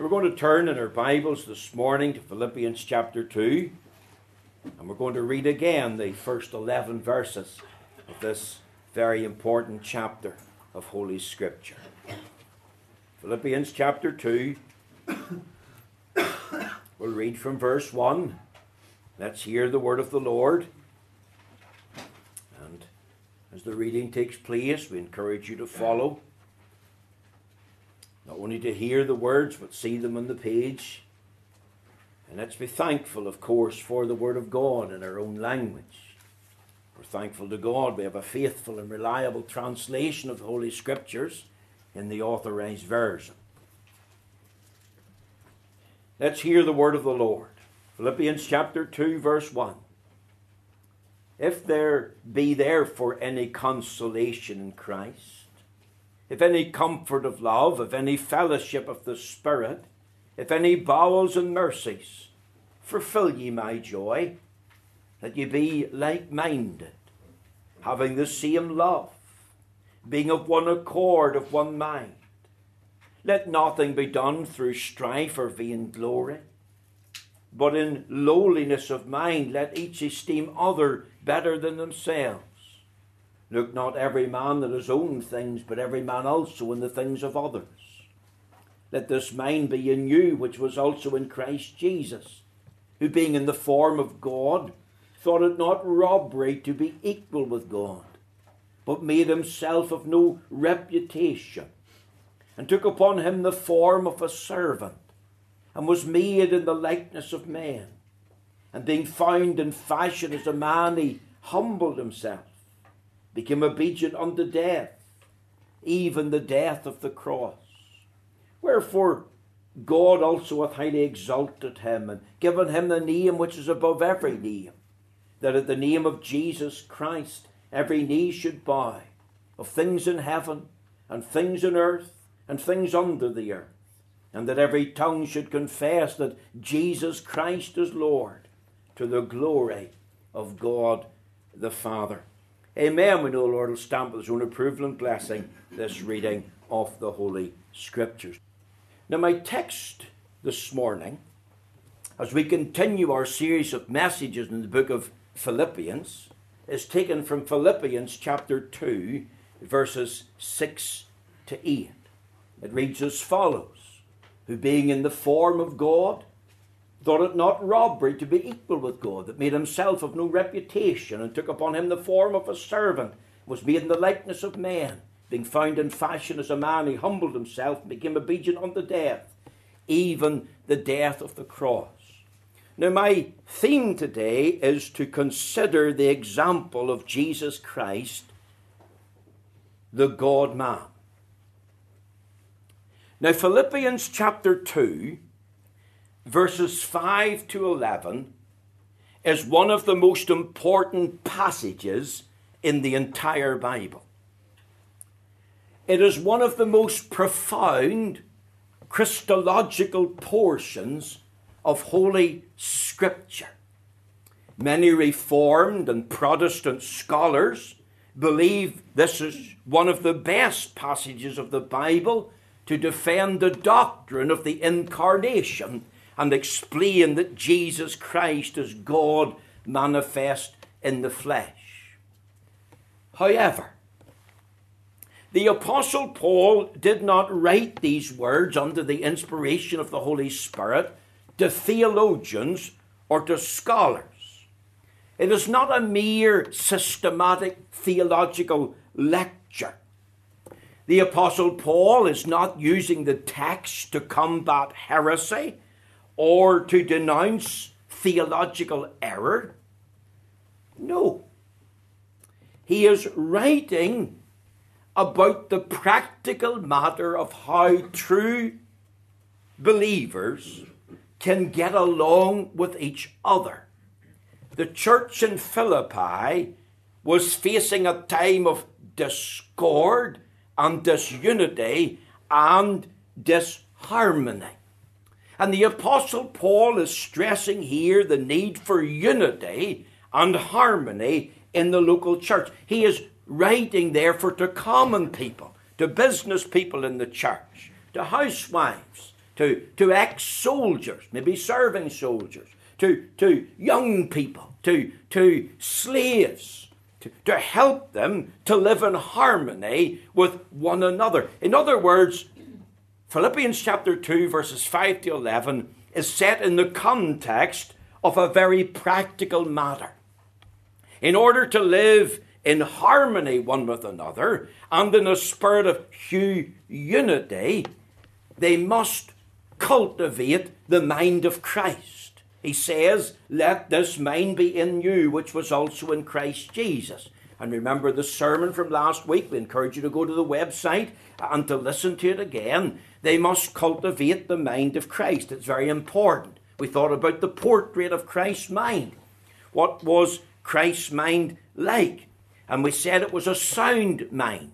We're going to turn in our Bibles this morning to Philippians chapter 2, and we're going to read again the first 11 verses of this very important chapter of Holy Scripture. Philippians chapter 2, we'll read from verse 1. Let's hear the word of the Lord. And as the reading takes place, we encourage you to follow not only to hear the words, but see them on the page. And let's be thankful, of course, for the Word of God in our own language. We're thankful to God we have a faithful and reliable translation of the Holy Scriptures in the Authorized Version. Let's hear the Word of the Lord. Philippians chapter 2, verse 1. If there be therefore any consolation in Christ, if any comfort of love, if any fellowship of the Spirit, if any bowels and mercies, fulfill ye my joy, that ye be like minded, having the same love, being of one accord, of one mind. Let nothing be done through strife or vain glory, but in lowliness of mind let each esteem other better than themselves. Look not every man at his own things, but every man also in the things of others. Let this mind be in you, which was also in Christ Jesus, who being in the form of God, thought it not robbery to be equal with God, but made himself of no reputation, and took upon him the form of a servant, and was made in the likeness of men. And being found in fashion as a man, he humbled himself became obedient unto death, even the death of the cross. Wherefore God also hath highly exalted him, and given him the name which is above every name, that at the name of Jesus Christ every knee should bow, of things in heaven, and things in earth, and things under the earth, and that every tongue should confess that Jesus Christ is Lord, to the glory of God the Father. Amen. We know the Lord will stamp with his own approval and blessing this reading of the Holy Scriptures. Now, my text this morning, as we continue our series of messages in the book of Philippians, is taken from Philippians chapter 2, verses 6 to 8. It reads as follows Who being in the form of God, thought it not robbery to be equal with God, that made himself of no reputation, and took upon him the form of a servant, was made in the likeness of men. Being found in fashion as a man, he humbled himself and became obedient unto death, even the death of the cross. Now, my theme today is to consider the example of Jesus Christ, the God man. Now, Philippians chapter 2 verses 5 to 11 is one of the most important passages in the entire Bible. It is one of the most profound Christological portions of Holy Scripture. Many Reformed and Protestant scholars believe this is one of the best passages of the Bible to defend the doctrine of the incarnation and explain that Jesus Christ is God manifest in the flesh. However, the Apostle Paul did not write these words under the inspiration of the Holy Spirit to theologians or to scholars. It is not a mere systematic theological lecture. The Apostle Paul is not using the text to combat heresy or to denounce theological error. No. He is writing about the practical matter of how true believers can get along with each other. The church in Philippi was facing a time of discord and disunity and disharmony. And the Apostle Paul is stressing here the need for unity and harmony in the local church. He is writing, therefore, to common people, to business people in the church, to housewives, to, to ex soldiers, maybe serving soldiers, to, to young people, to, to slaves, to, to help them to live in harmony with one another. In other words, Philippians chapter 2, verses 5 to 11, is set in the context of a very practical matter. In order to live in harmony one with another and in a spirit of unity, they must cultivate the mind of Christ. He says, Let this mind be in you, which was also in Christ Jesus. And remember the sermon from last week. We encourage you to go to the website and to listen to it again. They must cultivate the mind of Christ. It's very important. We thought about the portrait of Christ's mind. What was Christ's mind like? And we said it was a sound mind.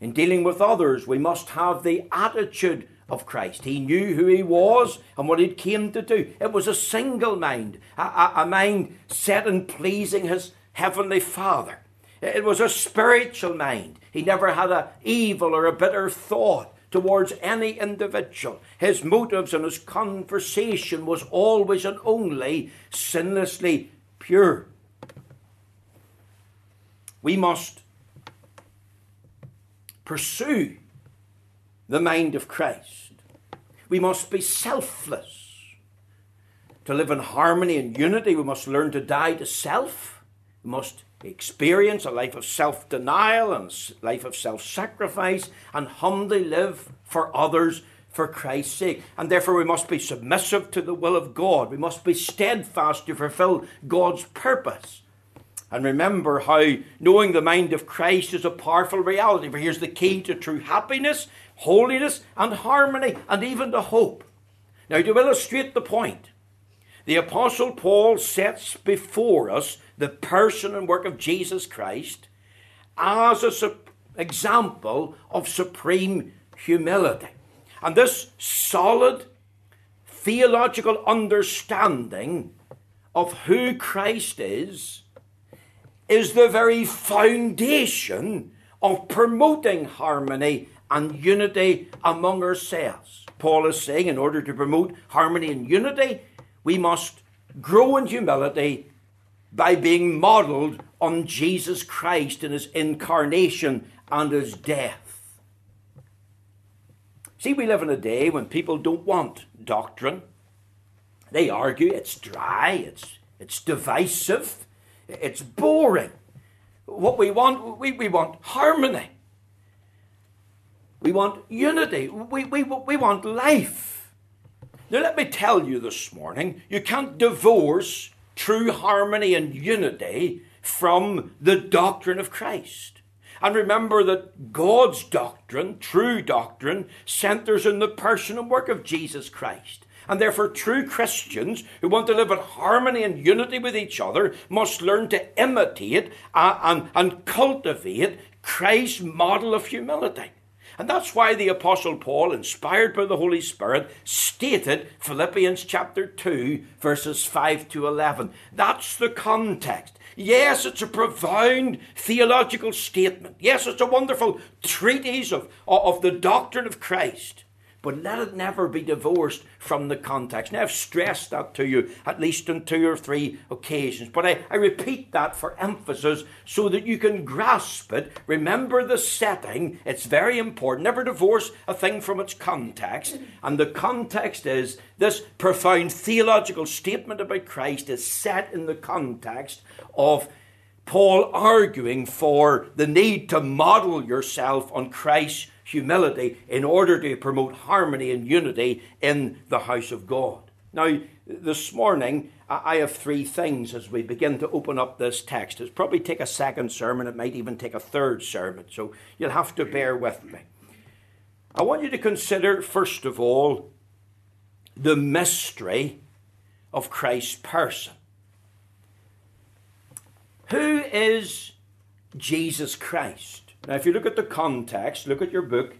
In dealing with others, we must have the attitude of Christ. He knew who he was and what he came to do. It was a single mind, a, a, a mind set in pleasing his heavenly Father. It was a spiritual mind. He never had an evil or a bitter thought towards any individual. His motives and his conversation was always and only sinlessly pure. We must pursue the mind of Christ. We must be selfless. To live in harmony and unity, we must learn to die to self. Must experience a life of self denial and a life of self sacrifice and humbly live for others for Christ's sake. And therefore, we must be submissive to the will of God. We must be steadfast to fulfill God's purpose. And remember how knowing the mind of Christ is a powerful reality. For here's the key to true happiness, holiness, and harmony, and even to hope. Now, to illustrate the point, the Apostle Paul sets before us the person and work of Jesus Christ as an example of supreme humility. And this solid theological understanding of who Christ is is the very foundation of promoting harmony and unity among ourselves. Paul is saying, in order to promote harmony and unity, we must grow in humility by being modeled on Jesus Christ in his incarnation and his death. See, we live in a day when people don't want doctrine. They argue it's dry, it's, it's divisive, it's boring. What we want, we, we want harmony. We want unity. We, we, we want life. Now, let me tell you this morning you can't divorce true harmony and unity from the doctrine of Christ. And remember that God's doctrine, true doctrine, centers in the person and work of Jesus Christ. And therefore, true Christians who want to live in harmony and unity with each other must learn to imitate uh, and, and cultivate Christ's model of humility. And that's why the Apostle Paul, inspired by the Holy Spirit, stated Philippians chapter 2, verses 5 to 11. That's the context. Yes, it's a profound theological statement. Yes, it's a wonderful treatise of, of the doctrine of Christ but let it never be divorced from the context. Now, I've stressed that to you at least on two or three occasions, but I, I repeat that for emphasis so that you can grasp it. Remember the setting, it's very important. Never divorce a thing from its context, and the context is this profound theological statement about Christ is set in the context of. Paul arguing for the need to model yourself on Christ's humility in order to promote harmony and unity in the house of God. Now, this morning, I have three things as we begin to open up this text. It'll probably take a second sermon, it might even take a third sermon, so you'll have to bear with me. I want you to consider, first of all, the mystery of Christ's person. Who is Jesus Christ? Now, if you look at the context, look at your book,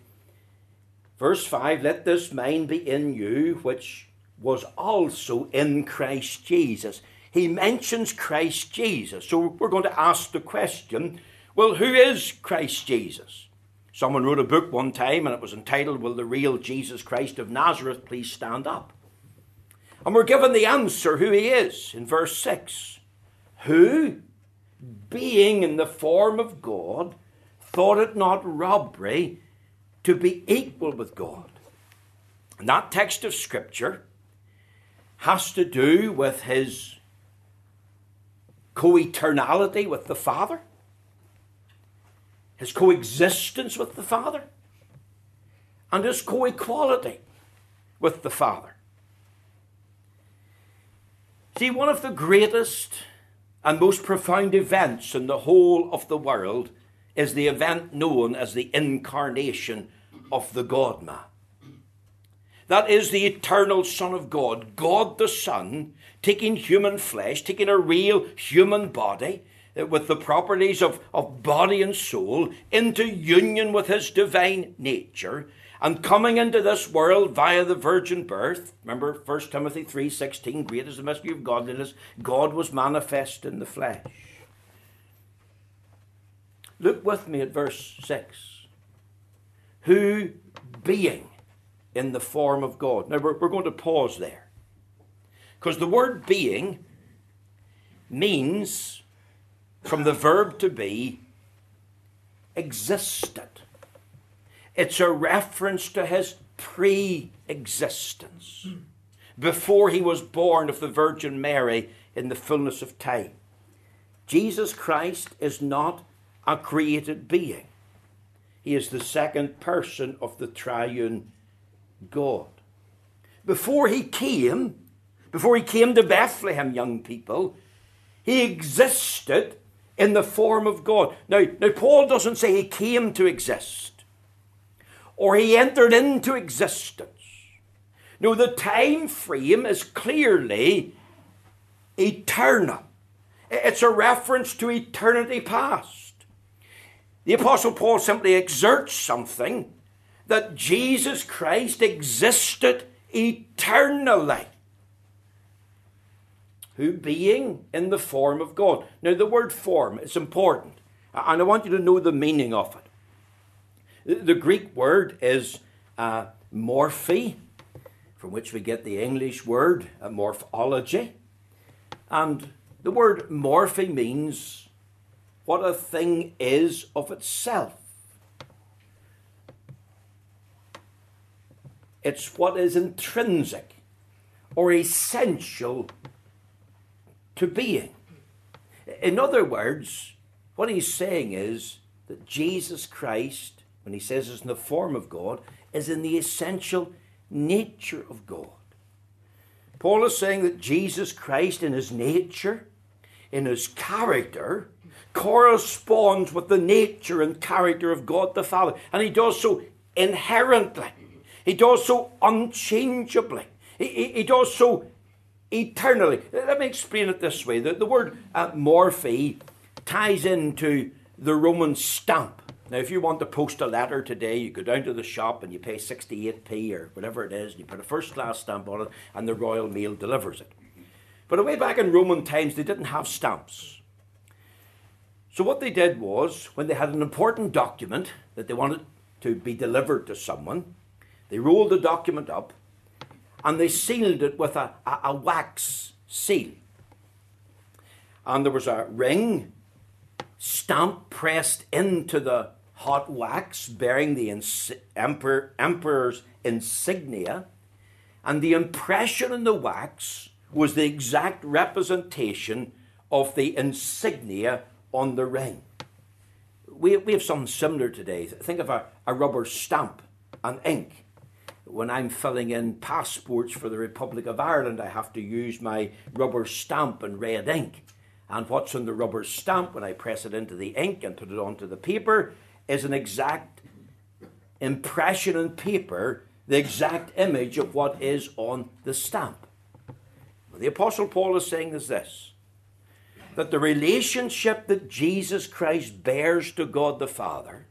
verse 5 let this mind be in you, which was also in Christ Jesus. He mentions Christ Jesus. So we're going to ask the question well, who is Christ Jesus? Someone wrote a book one time and it was entitled, Will the Real Jesus Christ of Nazareth Please Stand Up? And we're given the answer who he is in verse 6. Who, being in the form of God, thought it not robbery to be equal with God. And that text of Scripture has to do with his co eternality with the Father his coexistence with the Father, and his co equality with the Father. See, one of the greatest and most profound events in the whole of the world is the event known as the incarnation of the God man. That is the eternal Son of God, God the Son, taking human flesh, taking a real human body, uh, with the properties of, of body and soul into union with his divine nature and coming into this world via the virgin birth. Remember 1 timothy 3.16 great is the mystery of godliness. God was manifest in the flesh look with me at verse 6 who being in the form of god now we're, we're going to pause there because the word being means from the verb to be existed. It's a reference to his pre existence, before he was born of the Virgin Mary in the fullness of time. Jesus Christ is not a created being, he is the second person of the triune God. Before he came, before he came to Bethlehem, young people, he existed in the form of God. Now, now Paul doesn't say he came to exist or he entered into existence. No, the time frame is clearly eternal. It's a reference to eternity past. The Apostle Paul simply exerts something that Jesus Christ existed eternally who being in the form of God. Now, the word form is important, and I want you to know the meaning of it. The Greek word is uh, morphe, from which we get the English word uh, morphology. And the word morphe means what a thing is of itself. It's what is intrinsic or essential to being. In other words, what he's saying is that Jesus Christ, when he says it's in the form of God, is in the essential nature of God. Paul is saying that Jesus Christ, in his nature, in his character, corresponds with the nature and character of God the Father. And he does so inherently, he does so unchangeably, he, he, he does so eternally. Let me explain it this way. The, the word uh, morphe ties into the Roman stamp. Now, if you want to post a letter today, you go down to the shop and you pay 68p or whatever it is, and you put a first class stamp on it, and the Royal Mail delivers it. But way back in Roman times, they didn't have stamps. So, what they did was, when they had an important document that they wanted to be delivered to someone, they rolled the document up and they sealed it with a, a, a wax seal. And there was a ring stamp pressed into the hot wax bearing the ins- emperor, emperor's insignia, and the impression in the wax was the exact representation of the insignia on the ring. We, we have something similar today. Think of a, a rubber stamp and ink when I'm filling in passports for the Republic of Ireland, I have to use my rubber stamp and red ink. And what's on the rubber stamp when I press it into the ink and put it onto the paper is an exact impression on paper, the exact image of what is on the stamp. The Apostle Paul is saying is this that the relationship that Jesus Christ bears to God the Father,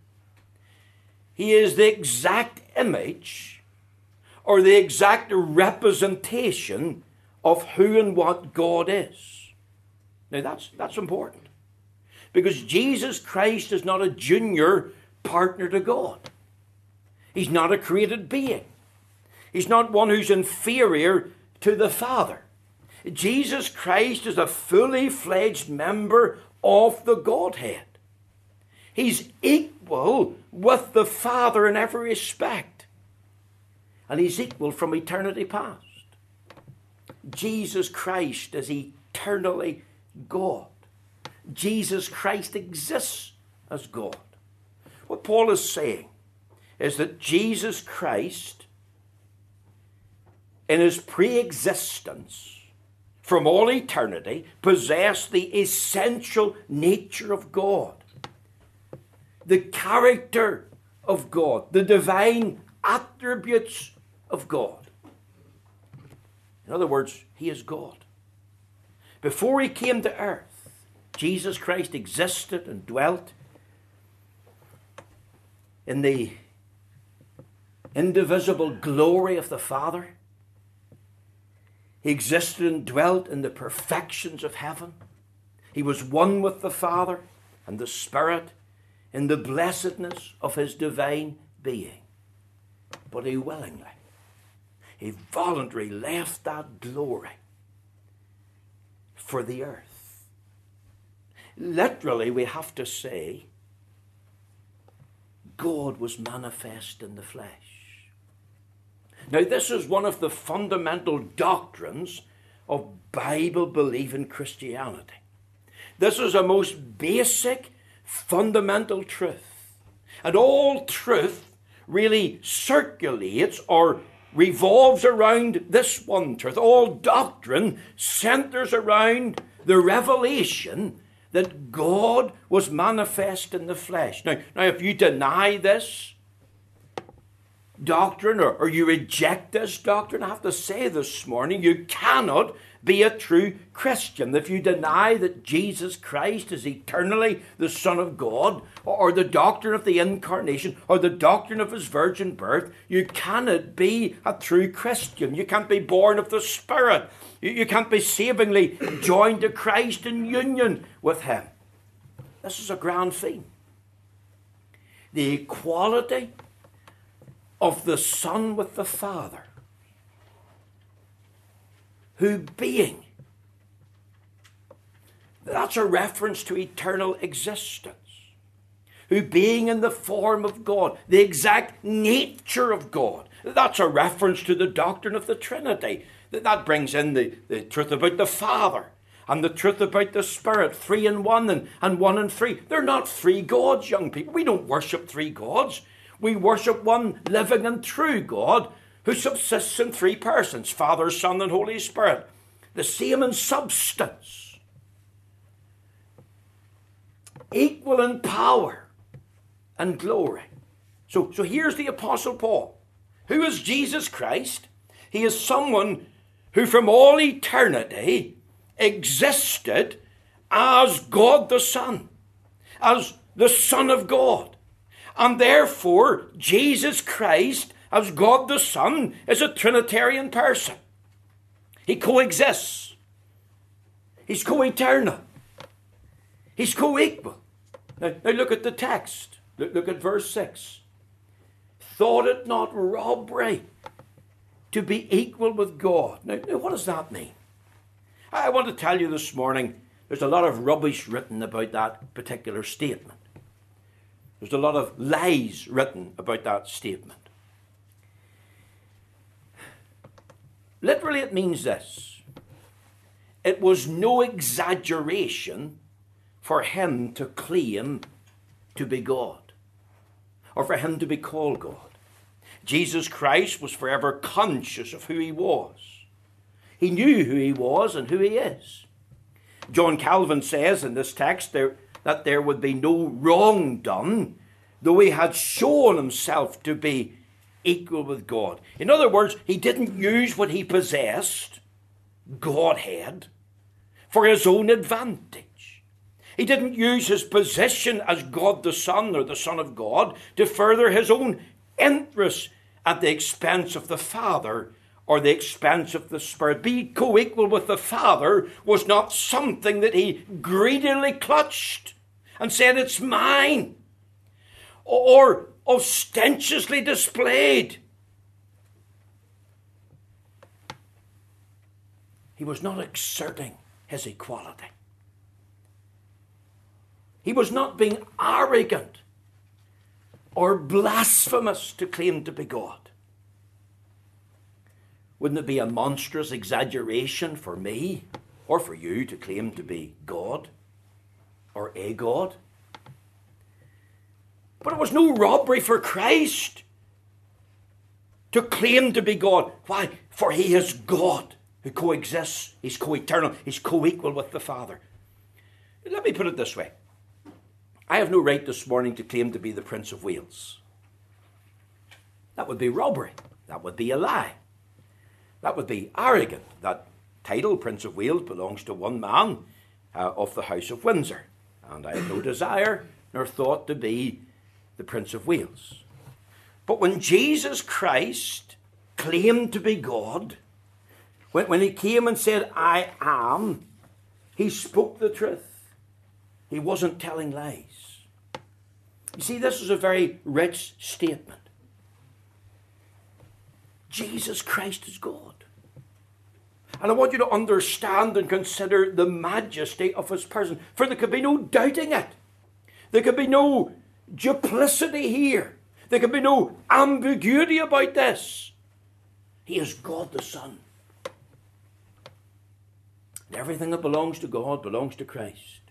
he is the exact image or the exact representation of who and what God is. Now that's, that's important. Because Jesus Christ is not a junior partner to God. He's not a created being. He's not one who's inferior to the Father. Jesus Christ is a fully fledged member of the Godhead. He's equal with the Father in every respect. And he's equal from eternity past. Jesus Christ is eternally God. Jesus Christ exists as God. What Paul is saying is that Jesus Christ, in his pre existence, from all eternity, possessed the essential nature of God, the character of God, the divine attributes of God. In other words, he is God. Before he came to earth, Jesus Christ existed and dwelt in the indivisible glory of the Father. He existed and dwelt in the perfections of heaven. He was one with the Father and the Spirit in the blessedness of his divine being. But he willingly, he voluntarily left that glory for the earth. Literally, we have to say, God was manifest in the flesh. Now, this is one of the fundamental doctrines of Bible believing Christianity. This is a most basic, fundamental truth. And all truth really circulates or revolves around this one truth. All doctrine centers around the revelation that God was manifest in the flesh. Now, now if you deny this doctrine or, or you reject this doctrine, I have to say this morning, you cannot be a true Christian. If you deny that Jesus Christ is eternally the Son of God, or the doctrine of the incarnation, or the doctrine of his virgin birth, you cannot be a true Christian. You can't be born of the Spirit. You can't be savingly joined to Christ in union with him. This is a grand theme. The equality of the Son with the Father who being. That's a reference to eternal existence. Who being in the form of God, the exact nature of God. That's a reference to the doctrine of the Trinity. That brings in the, the truth about the Father and the truth about the Spirit, three in one and, and one in three. They're not three gods, young people. We don't worship three gods. We worship one living and true God who subsists in three persons Father, Son, and Holy Spirit, the same in substance, equal in power and glory. So, so here's the Apostle Paul. Who is Jesus Christ? He is someone who from all eternity existed as God the Son, as the Son of God. And therefore, Jesus Christ as God the Son is a Trinitarian person. He coexists. He's co eternal. He's co equal. Now, now, look at the text. Look, look at verse 6. Thought it not robbery to be equal with God. Now, now, what does that mean? I want to tell you this morning there's a lot of rubbish written about that particular statement. There's a lot of lies written about that statement. Literally, it means this it was no exaggeration for him to claim to be God or for him to be called God. Jesus Christ was forever conscious of who he was. He knew who he was and who he is. John Calvin says in this text there, that there would be no wrong done, though he had shown himself to be equal with God. In other words, he didn't use what he possessed, Godhead, for his own advantage. He didn't use his position as God the Son or the Son of God to further his own interests at the expense of the Father or the expense of the Spirit. Be co equal with the Father was not something that he greedily clutched and said, It's mine. or ostentatiously displayed. He was not exerting his equality. He was not being arrogant or blasphemous to claim to be God. Wouldn't it be a monstrous exaggeration for me or for you to claim to be God or a God? But it was no robbery for Christ to claim to be God. Why? For he is God who coexists, he's co eternal, he's co equal with the Father. Let me put it this way I have no right this morning to claim to be the Prince of Wales. That would be robbery. That would be a lie. That would be arrogant. That title, Prince of Wales, belongs to one man uh, of the House of Windsor. And I have no desire nor thought to be the Prince of Wales. But when Jesus Christ claimed to be God, when, when he came and said, I am, he spoke the truth. He wasn't telling lies. You see, this is a very rich statement. Jesus Christ is God. And I want you to understand and consider the majesty of his person, for there could be no doubting it. There could be no duplicity here. There can be no ambiguity about this. He is God the Son. And everything that belongs to God belongs to Christ.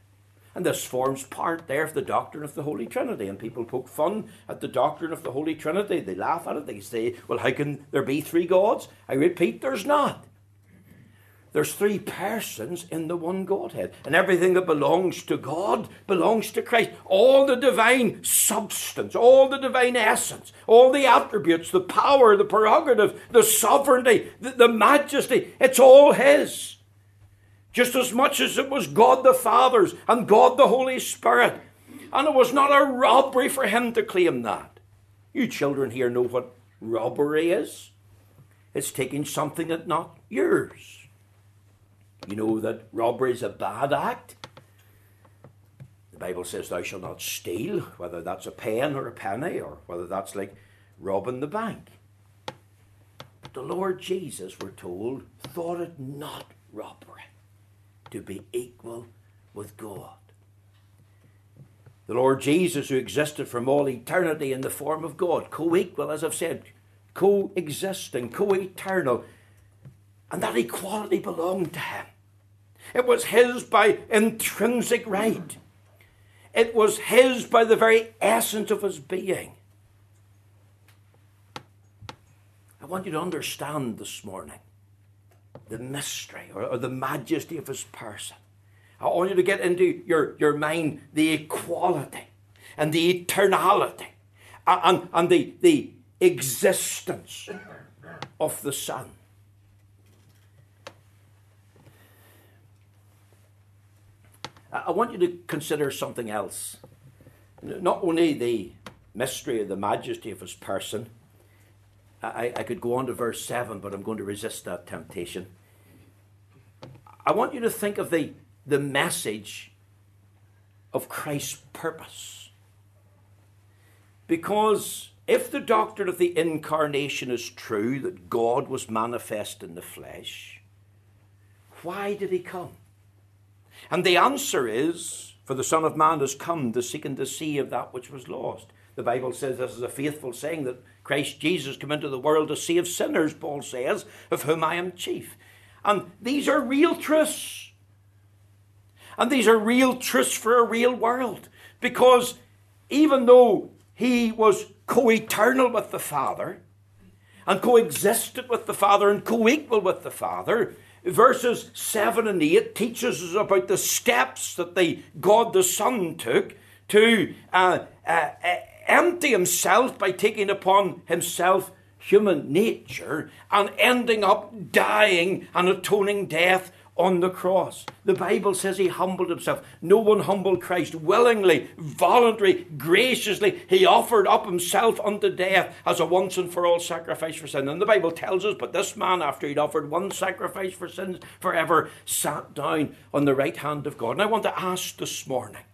And this forms part there of the doctrine of the Holy Trinity. And people poke fun at the doctrine of the Holy Trinity. They laugh at it. They say, well, how can there be three gods? I repeat, there's not. There's three persons in the one Godhead. And everything that belongs to God belongs to Christ. All the divine substance, all the divine essence, all the attributes, the power, the prerogative, the sovereignty, the, the majesty, it's all His. Just as much as it was God the Father's and God the Holy Spirit. And it was not a robbery for Him to claim that. You children here know what robbery is. It's taking something that's not yours. You know that robbery is a bad act. The Bible says, Thou shalt not steal, whether that's a pen or a penny, or whether that's like robbing the bank. But the Lord Jesus, we're told, thought it not robbery to be equal with God. The Lord Jesus, who existed from all eternity in the form of God, co equal, as I've said, co-existing, co eternal, and that equality belonged to him. It was his by intrinsic right. It was his by the very essence of his being. I want you to understand this morning the mystery or, or, the majesty of his person. I want you to get into your, your mind the equality and the eternality and, and the, the existence of the Son. I want you to consider something else. Not only the mystery of the majesty of his person, I, I could go on to verse 7, but I'm going to resist that temptation. I want you to think of the, the message of Christ's purpose. Because if the doctrine of the incarnation is true, that God was manifest in the flesh, why did he come? And the answer is For the Son of Man has come to seek and to save that which was lost. The Bible says this is a faithful saying that Christ Jesus came into the world to save sinners, Paul says, of whom I am chief. And these are real truths. And these are real truths for a real world. Because even though he was co eternal with the Father, and coexisted with the Father, and co equal with the Father, verses 7 and 8 teaches us about the steps that the God the Son took to uh, uh, uh, empty himself by taking upon himself human nature and ending up dying an atoning death on the cross. The Bible says he humbled himself. No one humbled Christ willingly, voluntarily, graciously. He offered up himself unto death as a once and for all sacrifice for sin. And the Bible tells us, but this man, after he'd offered one sacrifice for sins forever, sat down on the right hand of God. And I want to ask this morning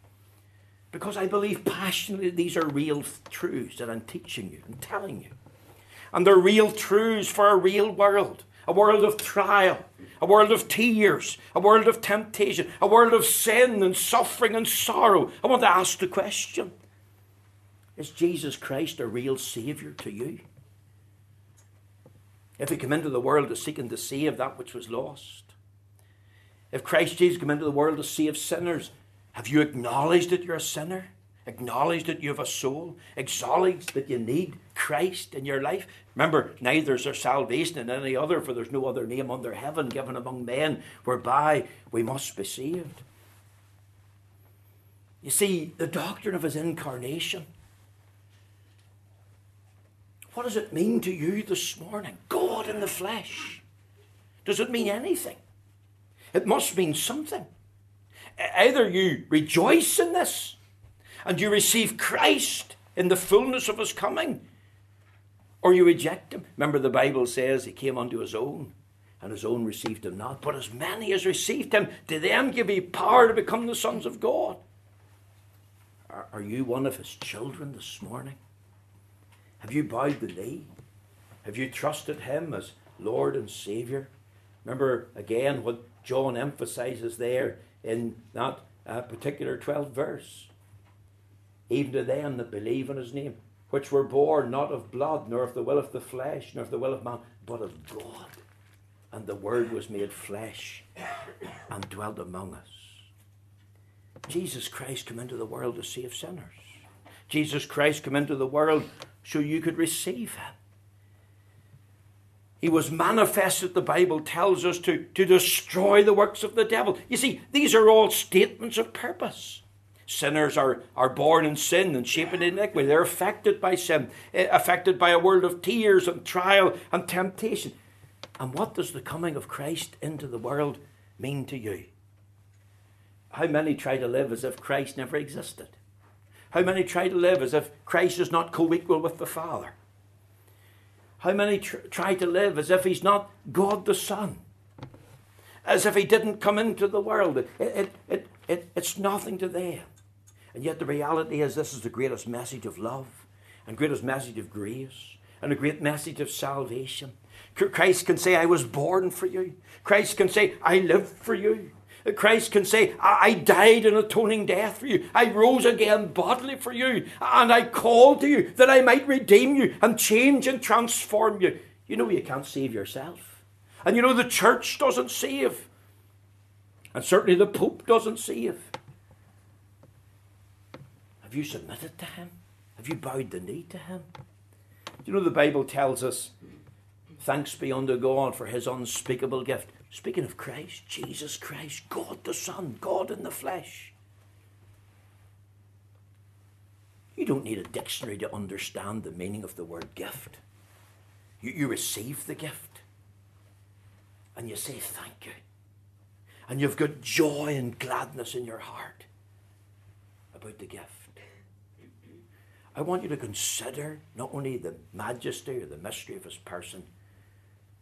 Because I believe passionately these are real truths that I'm teaching you and telling you. And they're real truths for a real world a world of trial, a world of tears, a world of temptation, a world of sin and suffering and sorrow. I want to ask the question Is Jesus Christ a real Saviour to you? If he came into the world to seek and to save that which was lost, if Christ Jesus came into the world to save sinners, have you acknowledged that you're a sinner? Acknowledged that you have a soul? Acknowledged that you need Christ in your life? Remember, neither is there salvation in any other, for there's no other name under heaven given among men whereby we must be saved. You see, the doctrine of his incarnation. What does it mean to you this morning? God in the flesh. Does it mean anything? It must mean something. Either you rejoice in this and you receive Christ in the fullness of his coming, or you reject him. Remember, the Bible says he came unto his own, and his own received him not. But as many as received him, to them give he power to become the sons of God. Are, are you one of his children this morning? Have you bowed the knee? Have you trusted him as Lord and Saviour? Remember again what John emphasizes there in that uh, particular 12th verse. Even to them that believe in his name, which were born not of blood, nor of the will of the flesh, nor of the will of man, but of God. And the Word was made flesh and dwelt among us. Jesus Christ came into the world to save sinners. Jesus Christ came into the world so you could receive him. He was manifested, the Bible tells us, to, to destroy the works of the devil. You see, these are all statements of purpose. Sinners are, are born in sin and shaped in iniquity. They're affected by sin, eh, affected by a world of tears and trial and temptation. And what does the coming of Christ into the world mean to you? How many try to live as if Christ never existed? How many try to live as if Christ is not co equal with the Father? How many tr- try to live as if he's not God the Son? As if he didn't come into the world. It, it, it, it, it's nothing to them. And yet the reality is this is the greatest message of love and greatest message of grace and a great message of salvation. Christ can say, I was born for you. Christ can say, I lived for you. Christ can say, I died an atoning death for you. I rose again bodily for you. And I called to you that I might redeem you and change and transform you. You know you can't save yourself. And you know the church doesn't save. And certainly the Pope doesn't save. Have you submitted to Him? Have you bowed the knee to Him? You know the Bible tells us, thanks be unto God for His unspeakable gift. Speaking of Christ, Jesus Christ, God the Son, God in the flesh. You don't need a dictionary to understand the meaning of the word gift. You, you receive the gift and you say thank you. And you've got joy and gladness in your heart about the gift. I want you to consider not only the majesty or the mystery of his person,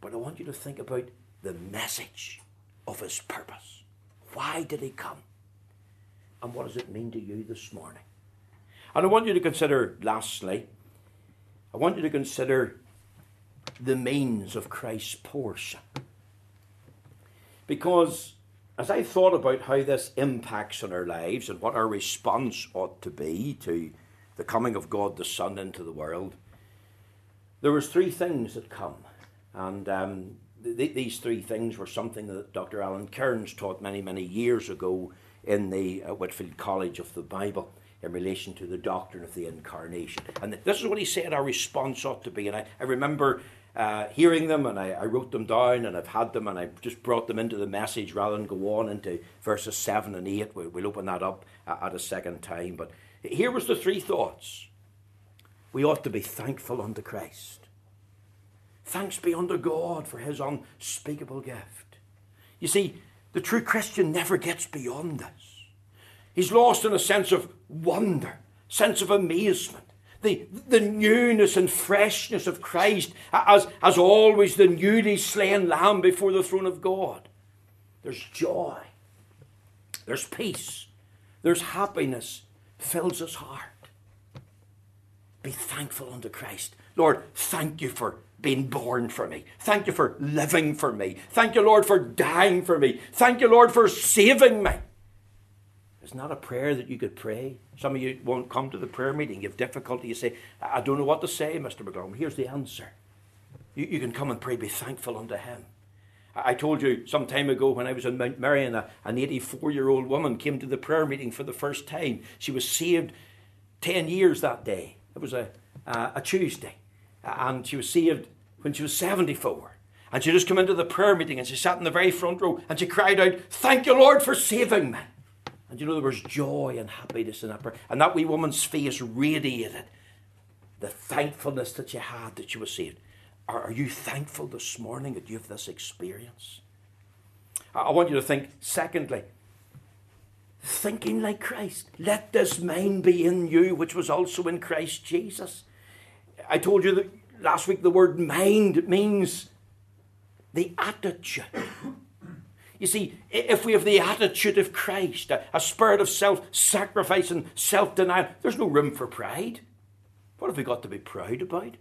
but I want you to think about the message of his purpose. Why did he come? And what does it mean to you this morning? And I want you to consider, lastly, I want you to consider the means of Christ's portion. Because as I thought about how this impacts on our lives and what our response ought to be to the coming of God the Son into the world, there was three things that come. And um, th- these three things were something that Dr. Alan Cairns taught many, many years ago in the uh, Whitefield College of the Bible in relation to the doctrine of the incarnation. And this is what he said our response ought to be. And I, I remember uh, hearing them and I, I, wrote them down and I've had them and I just brought them into the message rather than go on into verses 7 and 8. We'll, we'll open that up at a second time. But here was the three thoughts. We ought to be thankful unto Christ. Thanks be unto God for his unspeakable gift. You see, the true Christian never gets beyond this. He's lost in a sense of wonder, sense of amazement, the, the newness and freshness of Christ as, as always the newly slain lamb before the throne of God. There's joy, there's peace, there's happiness, fills his heart. Be thankful unto Christ. Lord, thank you for being born for me. Thank you for living for me. Thank you, Lord, for dying for me. Thank you, Lord, for saving me. It's not a prayer that you could pray. Some of you won't come to the prayer meeting. You have difficulty. You say, I don't know what to say, Mr. McGlone. Here's the answer. You, you can come and pray, be thankful unto Him. I told you some time ago when I was in Mount Merrion, an 84 year old woman came to the prayer meeting for the first time. She was saved 10 years that day. It was a, a Tuesday. And she was saved when she was 74. And she just came into the prayer meeting and she sat in the very front row and she cried out, Thank you, Lord, for saving me. And you know, there was joy and happiness in that prayer. And that wee woman's face radiated the thankfulness that she had that she was saved. Are, are you thankful this morning that you have this experience? I, I want you to think, secondly, thinking like Christ. Let this mind be in you, which was also in Christ Jesus. I told you that last week the word mind means the attitude. You see, if we have the attitude of Christ, a, a spirit of self sacrifice and self denial, there's no room for pride. What have we got to be proud about?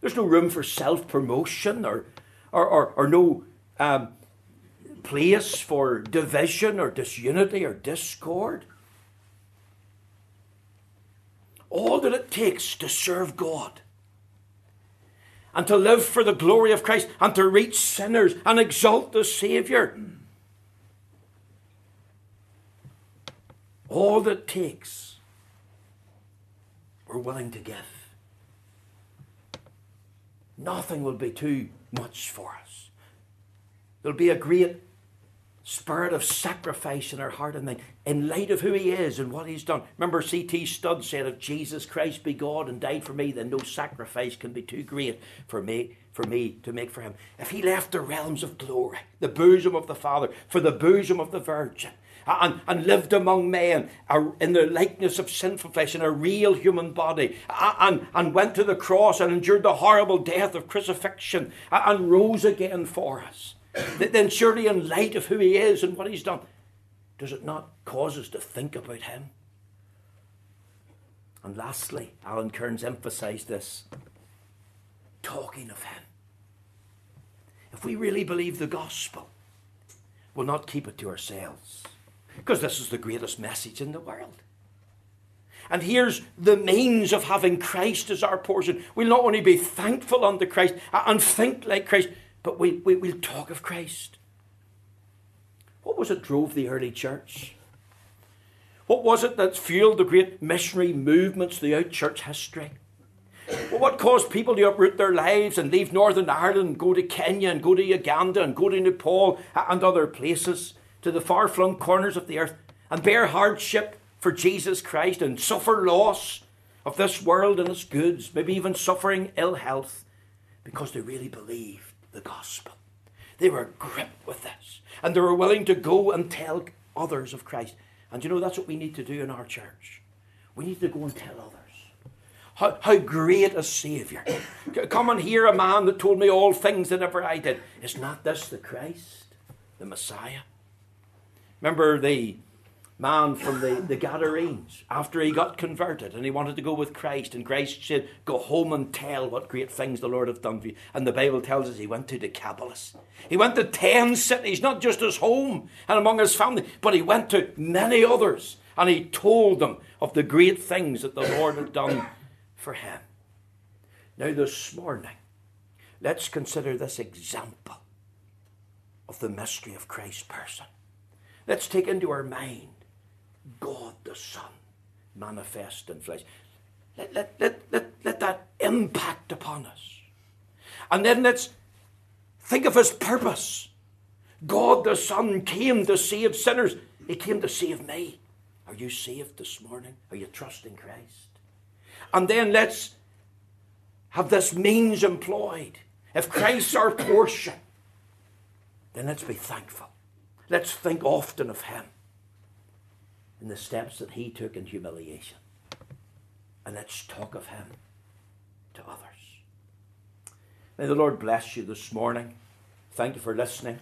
There's no room for self promotion or, or, or, or no um, place for division or disunity or discord. All that it takes to serve God and to live for the glory of Christ and to reach sinners and exalt the Saviour. All that takes, we're willing to give. Nothing will be too much for us. There'll be a great spirit of sacrifice in our heart and mind in light of who he is and what he's done. Remember, C.T. Studd said, If Jesus Christ be God and died for me, then no sacrifice can be too great for me. For me to make for him. If he left the realms of glory, the bosom of the Father, for the bosom of the Virgin, and, and lived among men in the likeness of sinful flesh in a real human body and, and went to the cross and endured the horrible death of crucifixion and rose again for us then surely in light of who he is and what he's done, does it not cause us to think about him? And lastly, Alan Cairns emphasized this talking of him. If we really believe the gospel, we'll not keep it to ourselves because this is the greatest message in the world. And here's the means of having Christ as our portion. We'll not only be thankful unto Christ and think like Christ, but we, we, we'll talk of Christ. What was it drove the early church? What was it that fueled the great missionary movements throughout church history? Well, what caused people to uproot their lives and leave Northern Ireland, go to Kenya and go to Uganda and go to Nepal and other places, to the far flung corners of the earth, and bear hardship for Jesus Christ and suffer loss of this world and its goods, maybe even suffering ill health, because they really believed the gospel. They were gripped with this. And they were willing to go and tell others of Christ. And you know, that's what we need to do in our church. We need to go and tell others. How, how great a Saviour. Come and hear a man that told me all things that ever I did. Is not this the Christ, the Messiah? Remember the man from the, the Gadarenes after he got converted and he wanted to go with Christ. And Christ said, Go home and tell what great things the Lord hath done for you. And the Bible tells us he went to Decapolis. He went to 10 cities, not just his home and among his family, but he went to many others. And he told them of the great things that the Lord had done for him. Now, this morning, let's consider this example of the mystery of Christ's person. Let's take into our mind God the Son manifest in flesh. Let, let, let, let, let that impact upon us. And then let's think of his purpose. God the Son came to save sinners. He came to save me. Are you saved this morning? Are you trusting Christ? And then let's have this means employed. If Christ's our portion, then let's be thankful. Let's think often of Him in the steps that he took in humiliation. And let's talk of him to others. May the Lord bless you this morning. Thank you for listening.